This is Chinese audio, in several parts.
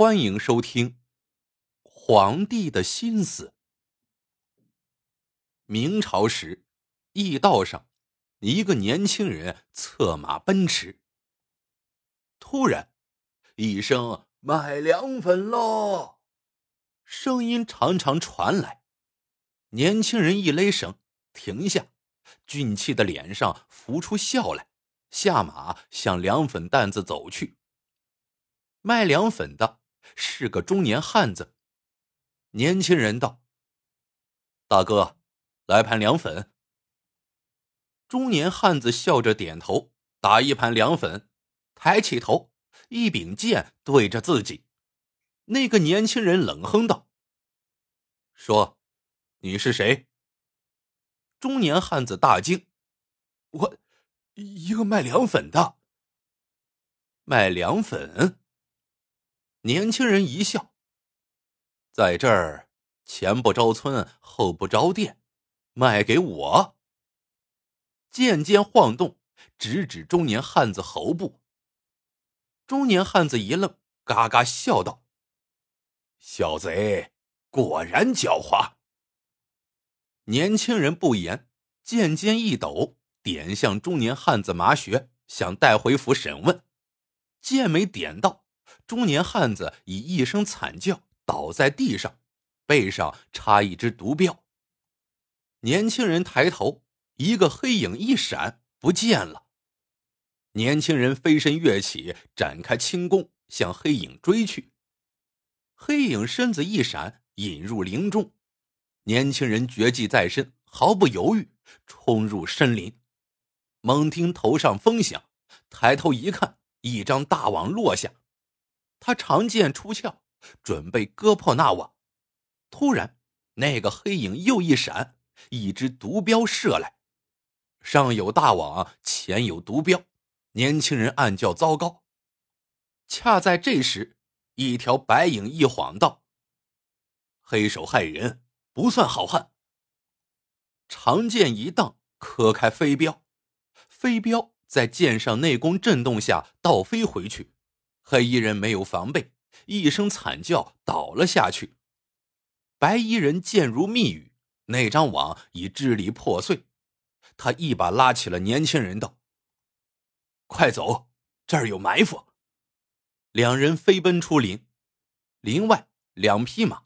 欢迎收听《皇帝的心思》。明朝时，驿道上，一个年轻人策马奔驰。突然，一声“卖凉粉喽”，声音常常传来。年轻人一勒绳，停下，俊气的脸上浮出笑来，下马向凉粉担子走去。卖凉粉的是个中年汉子。年轻人道：“大哥，来盘凉粉。”中年汉子笑着点头，打一盘凉粉，抬起头，一柄剑对着自己。那个年轻人冷哼道：“说，你是谁？”中年汉子大惊：“我，一个卖凉粉的。卖凉粉。”年轻人一笑，在这儿前不着村后不着店，卖给我。剑尖晃动，直指中年汉子喉部。中年汉子一愣，嘎嘎笑道：“小贼果然狡猾。”年轻人不言，剑尖一抖，点向中年汉子麻穴，想带回府审问。剑没点到。中年汉子以一声惨叫倒在地上，背上插一只毒镖。年轻人抬头，一个黑影一闪不见了。年轻人飞身跃起，展开轻功向黑影追去。黑影身子一闪，引入林中。年轻人绝技在身，毫不犹豫冲入森林。猛听头上风响，抬头一看，一张大网落下。他长剑出鞘，准备割破那网。突然，那个黑影又一闪，一只毒镖射来。上有大网，前有毒镖，年轻人暗叫糟糕。恰在这时，一条白影一晃道：“黑手害人，不算好汉。”长剑一荡，磕开飞镖，飞镖在剑上内功震动下倒飞回去。黑衣人没有防备，一声惨叫倒了下去。白衣人剑如密语，那张网已支离破碎。他一把拉起了年轻人，道：“快走，这儿有埋伏。”两人飞奔出林，林外两匹马，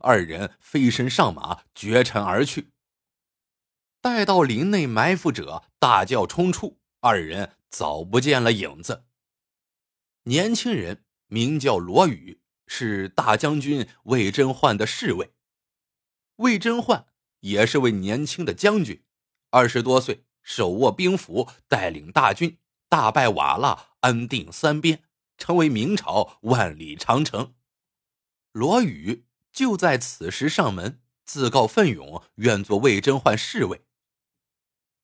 二人飞身上马，绝尘而去。待到林内，埋伏者大叫冲出，二人早不见了影子。年轻人名叫罗宇，是大将军魏贞焕的侍卫。魏贞焕也是位年轻的将军，二十多岁，手握兵符，带领大军大败瓦剌，安定三边，成为明朝万里长城。罗宇就在此时上门，自告奋勇，愿做魏征焕侍卫。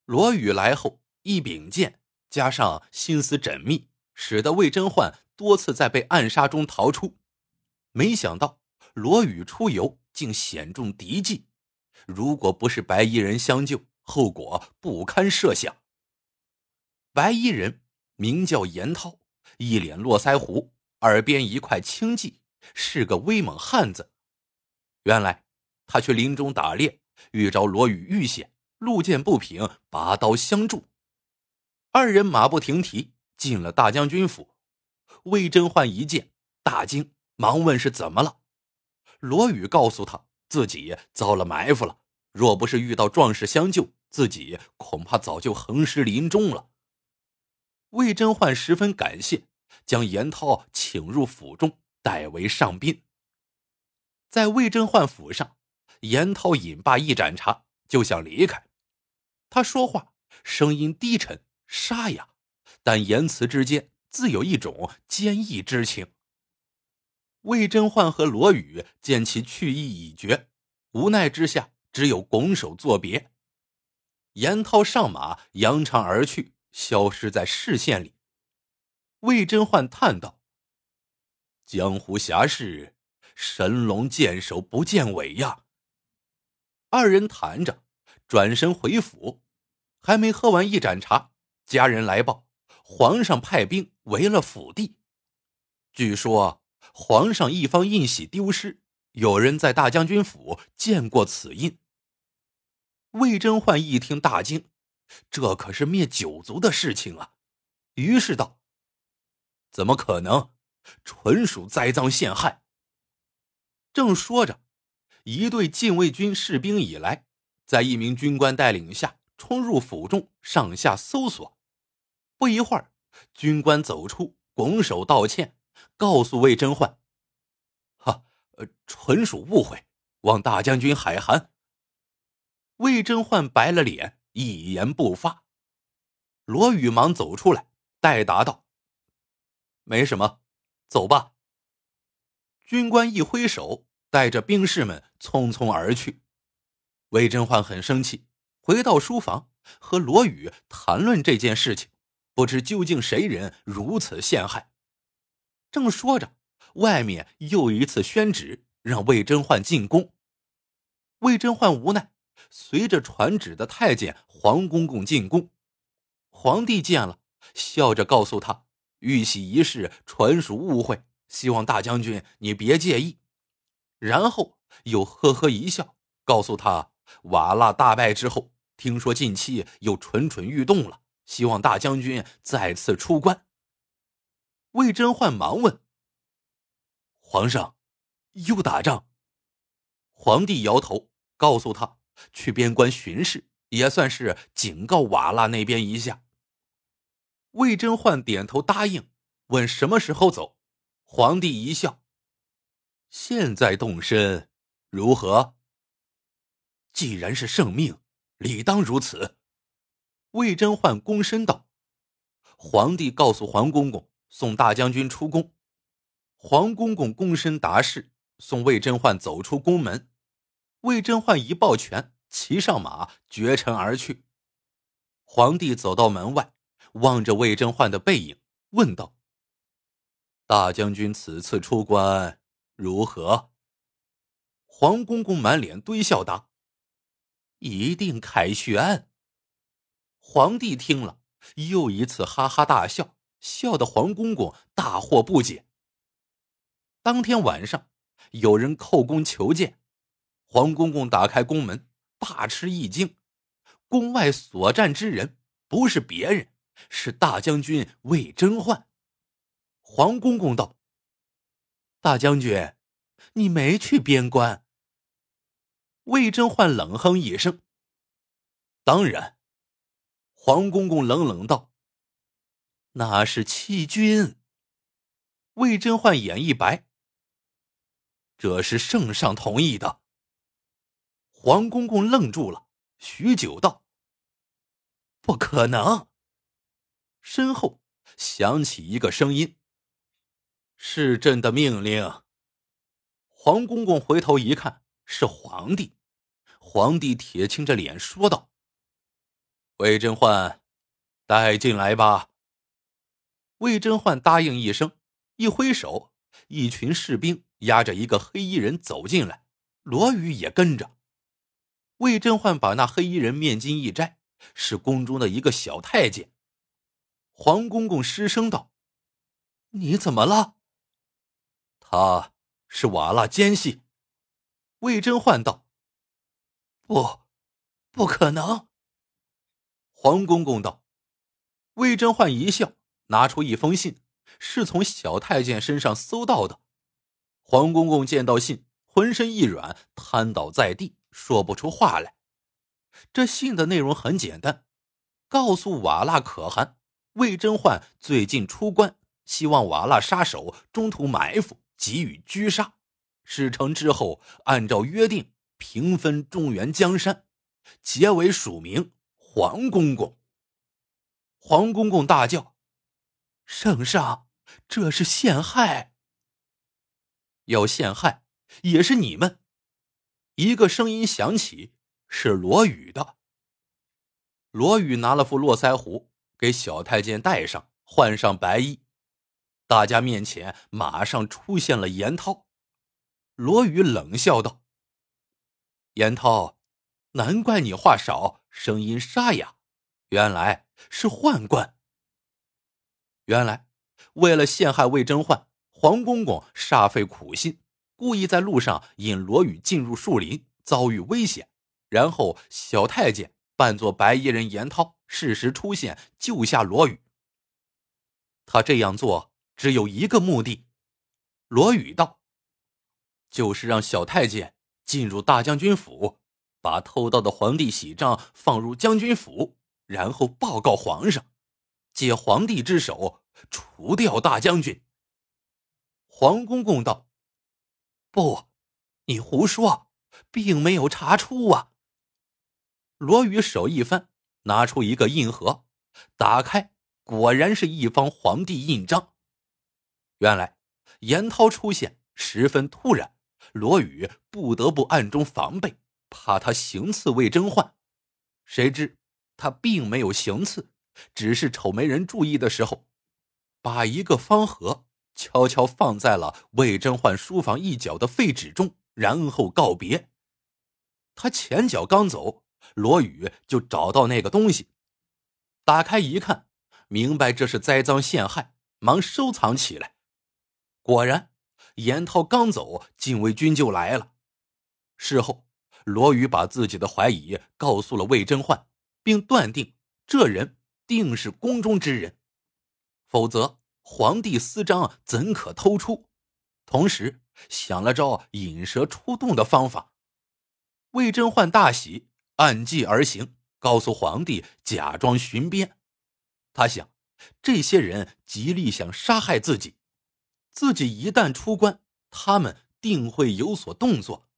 罗宇来后，一柄剑，加上心思缜密。使得魏贞焕多次在被暗杀中逃出，没想到罗宇出游竟险中敌计，如果不是白衣人相救，后果不堪设想。白衣人名叫严涛，一脸络腮胡，耳边一块青髻，是个威猛汉子。原来他去林中打猎，遇着罗宇遇险，路见不平，拔刀相助，二人马不停蹄。进了大将军府，魏贞焕一见大惊，忙问是怎么了。罗宇告诉他自己遭了埋伏了，若不是遇到壮士相救，自己恐怕早就横尸林中了。魏贞焕十分感谢，将严涛请入府中，代为上宾。在魏贞焕府上，严涛饮罢一盏茶，就想离开。他说话声音低沉沙哑。但言辞之间自有一种坚毅之情。魏贞焕和罗宇见其去意已决，无奈之下只有拱手作别。严涛上马扬长而去，消失在视线里。魏贞焕叹道：“江湖侠士，神龙见首不见尾呀。”二人谈着，转身回府，还没喝完一盏茶，家人来报。皇上派兵围了府邸，据说皇上一方印玺丢失，有人在大将军府见过此印。魏征焕一听大惊，这可是灭九族的事情啊！于是道：“怎么可能？纯属栽赃陷害。”正说着，一队禁卫军士兵已来，在一名军官带领下冲入府中，上下搜索。不一会儿，军官走出，拱手道歉，告诉魏征焕：“哈，呃，纯属误会，望大将军海涵。”魏征焕白了脸，一言不发。罗宇忙走出来，代答道：“没什么，走吧。”军官一挥手，带着兵士们匆匆而去。魏征焕很生气，回到书房和罗宇谈论这件事情，不知究竟谁人如此陷害。正说着，外面又一次宣旨，让魏征焕进宫。魏征焕无奈。随着传旨的太监黄公公进宫，皇帝见了，笑着告诉他：“玉玺一事纯属误会，希望大将军你别介意。”然后又呵呵一笑，告诉他：“瓦剌大败之后，听说近期又蠢蠢欲动了，希望大将军再次出关。”魏征焕忙问：“皇上，又打仗？”皇帝摇头，告诉他。去边关巡视，也算是警告瓦剌那边一下。魏征焕点头答应，问什么时候走。皇帝一笑：“现在动身如何？”既然是圣命，理当如此。魏征焕躬身道：“皇帝告诉黄公公，送大将军出宫。”黄公公躬身答是，送魏征焕走出宫门。魏征焕一抱拳，骑上马，绝尘而去。皇帝走到门外，望着魏征焕的背影，问道：“大将军此次出关如何？”黄公公满脸堆笑答：“一定凯旋。”皇帝听了，又一次哈哈大笑，笑得黄公公大惑不解。当天晚上，有人叩宫求见。黄公公打开宫门，大吃一惊，宫外所站之人不是别人，是大将军魏征焕。黄公公道：“大将军，你没去边关？”魏征焕冷哼一声：“当然。”黄公公冷冷道：“那是欺君。”魏征焕眼一白：“这是圣上同意的。”黄公公愣住了，许久道：“不可能。”身后响起一个声音：“是朕的命令。”黄公公回头一看，是皇帝。皇帝铁青着脸说道：“魏征焕，带进来吧。”魏征焕答应一声，一挥手，一群士兵押着一个黑衣人走进来，罗宇也跟着。魏征焕把那黑衣人面巾一摘，是宫中的一个小太监。黄公公失声道：“你怎么了？”他是瓦剌奸细。魏征焕道：“不，不可能。”黄公公道：“魏征焕一笑，拿出一封信，是从小太监身上搜到的。”黄公公见到信，浑身一软，瘫倒在地。说不出话来。这信的内容很简单，告诉瓦剌可汗，魏征焕最近出关，希望瓦剌杀手中途埋伏，给予狙杀。事成之后，按照约定平分中原江山。结尾署名黄公公。黄公公大叫：“圣上，这是陷害！要陷害，也是你们。”一个声音响起，是罗宇的。罗宇拿了副络腮胡给小太监戴上，换上白衣。大家面前马上出现了严涛。罗宇冷笑道：“严涛，难怪你话少，声音沙哑，原来是宦官。原来为了陷害魏征焕，黄公公煞费苦心，故意在路上引罗宇进入树林，遭遇危险，然后小太监扮作白衣人严涛，适时出现救下罗宇。他这样做只有一个目的，罗宇道：“就是让小太监进入大将军府，把偷盗的皇帝喜帐放入将军府，然后报告皇上，借皇帝之手除掉大将军。”黄公公道：“不，你胡说，并没有查出啊。”罗宇手一翻，拿出一个印盒，打开。果然是一方皇帝印章。原来严涛出现十分突然，罗宇不得不暗中防备，怕他行刺魏征焕。谁知他并没有行刺，只是瞅没人注意的时候，把一个方盒悄悄放在了魏征焕书房一角的废纸中，然后告别。他前脚刚走，罗宇就找到那个东西，打开一看。明白这是栽赃陷害，忙收藏起来。果然，严涛刚走，禁卫军就来了。事后，罗宇把自己的怀疑告诉了魏征焕，并断定这人定是宫中之人，否则皇帝私章怎可偷出？同时想了招引蛇出洞的方法。魏征焕大喜，按计而行，告诉皇帝假装巡边。他想，这些人极力想杀害自己，自己一旦出关，他们定会有所动作。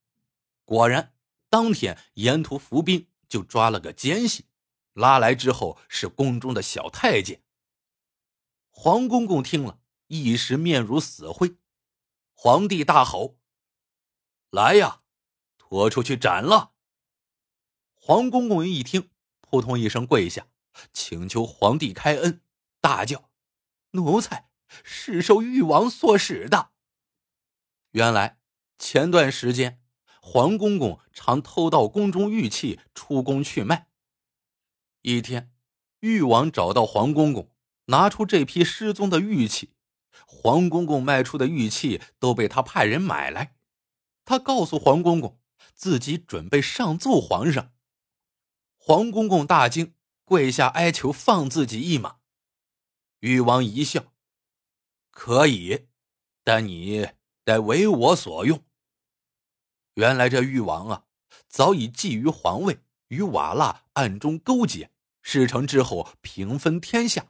果然，当天沿途伏兵就抓了个奸细，拉来之后是宫中的小太监。黄公公听了一时面如死灰，皇帝大吼：“来呀，拖出去斩了！”黄公公一听，扑通一声跪下。请求皇帝开恩，大叫：“奴才是受誉王所使的。”原来前段时间，黄公公常偷盗宫中玉器出宫去卖。一天，誉王找到黄公公，拿出这批失踪的玉器。黄公公卖出的玉器都被他派人买来。他告诉黄公公，自己准备上奏皇上。黄公公大惊。跪下哀求放自己一马，誉王一笑：“可以，但你得为我所用。”原来这誉王啊，早已觊觎皇位，与瓦剌暗中勾结，事成之后平分天下。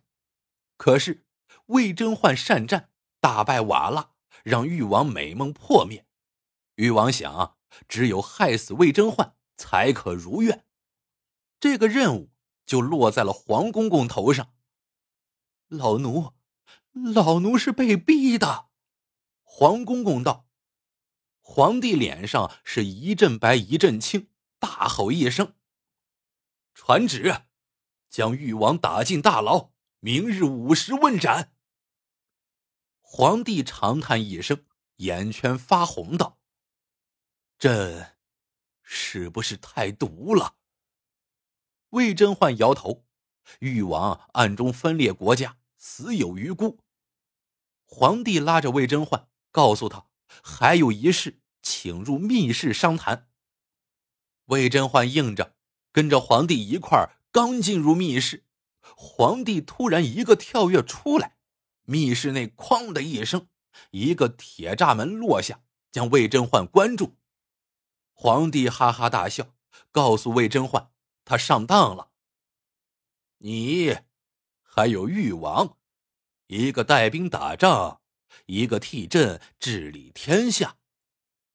可是魏征焕善战，大败瓦剌，让誉王美梦破灭。誉王想，只有害死魏征焕，才可如愿。这个任务。就落在了黄公公头上。老奴，老奴是被逼的。黄公公道：“皇帝脸上是一阵白一阵青，大吼一声：‘传旨，将誉王打进大牢，明日午时问斩。’”皇帝长叹一声，眼圈发红道：“朕是不是太毒了？”魏征焕摇头，誉王暗中分裂国家，死有余辜。皇帝拉着魏征焕，告诉他还有一事，请入密室商谈。魏征焕应着，跟着皇帝一块儿刚进入密室，皇帝突然一个跳跃出来，密室内“哐”的一声，一个铁栅门落下，将魏征焕关住。皇帝哈哈大笑，告诉魏征焕。他上当了。你还有誉王，一个带兵打仗，一个替朕治理天下，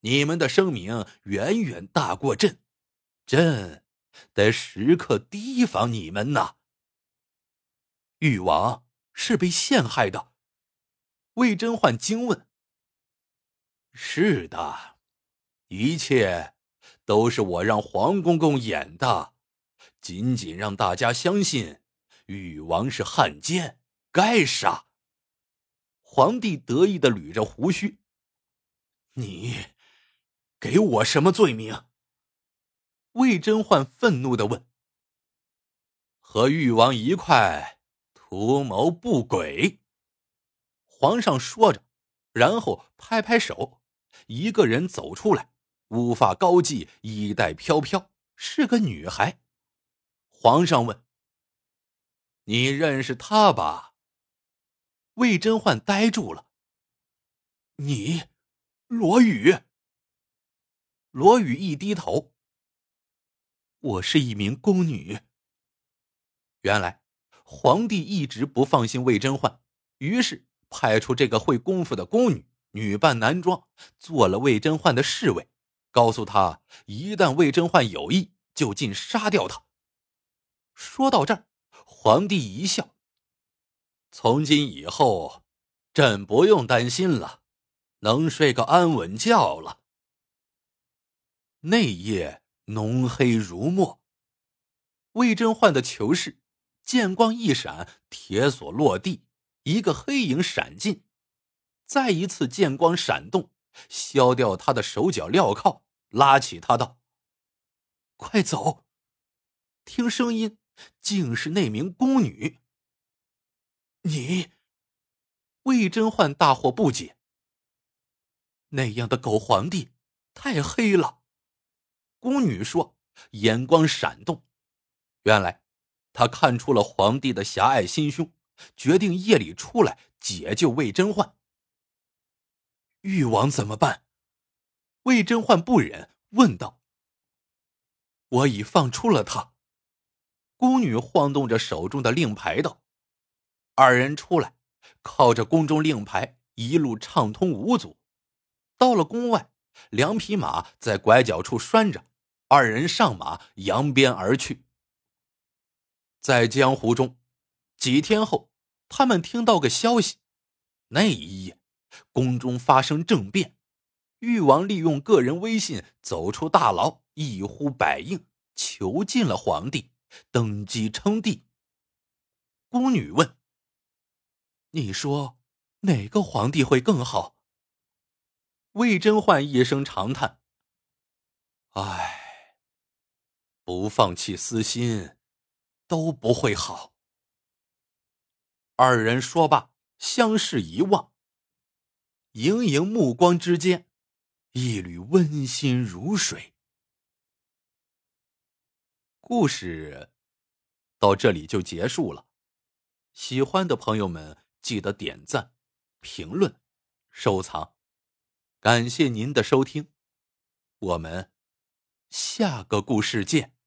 你们的声名远远大过朕，朕得时刻提防你们呐。誉王是被陷害的，魏征焕惊问：“是的，一切都是我让黄公公演的。”仅仅让大家相信，禹王是汉奸，该杀。皇帝得意的捋着胡须：“你给我什么罪名？”魏征焕愤怒的问：“和誉王一块图谋不轨。”皇上说着，然后拍拍手，一个人走出来，乌发高髻，衣带飘飘，是个女孩。皇上问：“你认识她吧？”魏甄焕呆住了。你，罗宇。罗宇一低头。我是一名宫女。原来皇帝一直不放心魏甄焕，于是派出这个会功夫的宫女，女扮男装，做了魏甄焕的侍卫，告诉他一旦魏甄焕有意，就尽杀掉他。说到这儿，皇帝一笑：“从今以后，朕不用担心了，能睡个安稳觉了。”那夜浓黑如墨，魏征焕的囚室，剑光一闪，铁锁落地，一个黑影闪进，再一次剑光闪动，削掉他的手脚镣铐，拉起他道：“快走！”听声音。竟是那名宫女。你，魏甄焕大惑不解。那样的狗皇帝，太黑了。宫女说，眼光闪动，原来她看出了皇帝的狭隘心胸，决定夜里出来解救魏甄焕。誉王怎么办？魏甄焕不忍，问道：“我已放出了他。”宫女晃动着手中的令牌道：“二人出来，靠着宫中令牌，一路畅通无阻。到了宫外，两匹马在拐角处拴着，二人上马，扬鞭而去。在江湖中，几天后，他们听到个消息：那一夜，宫中发生政变，誉王利用个人威信走出大牢，一呼百应，囚禁了皇帝。”登基称帝。宫女问：“你说哪个皇帝会更好？”魏征焕一声长叹：“唉，不放弃私心，都不会好。”二人说罢，相视一望，盈盈目光之间，一缕温馨如水。故事到这里就结束了。喜欢的朋友们记得点赞、评论、收藏，感谢您的收听，我们下个故事见。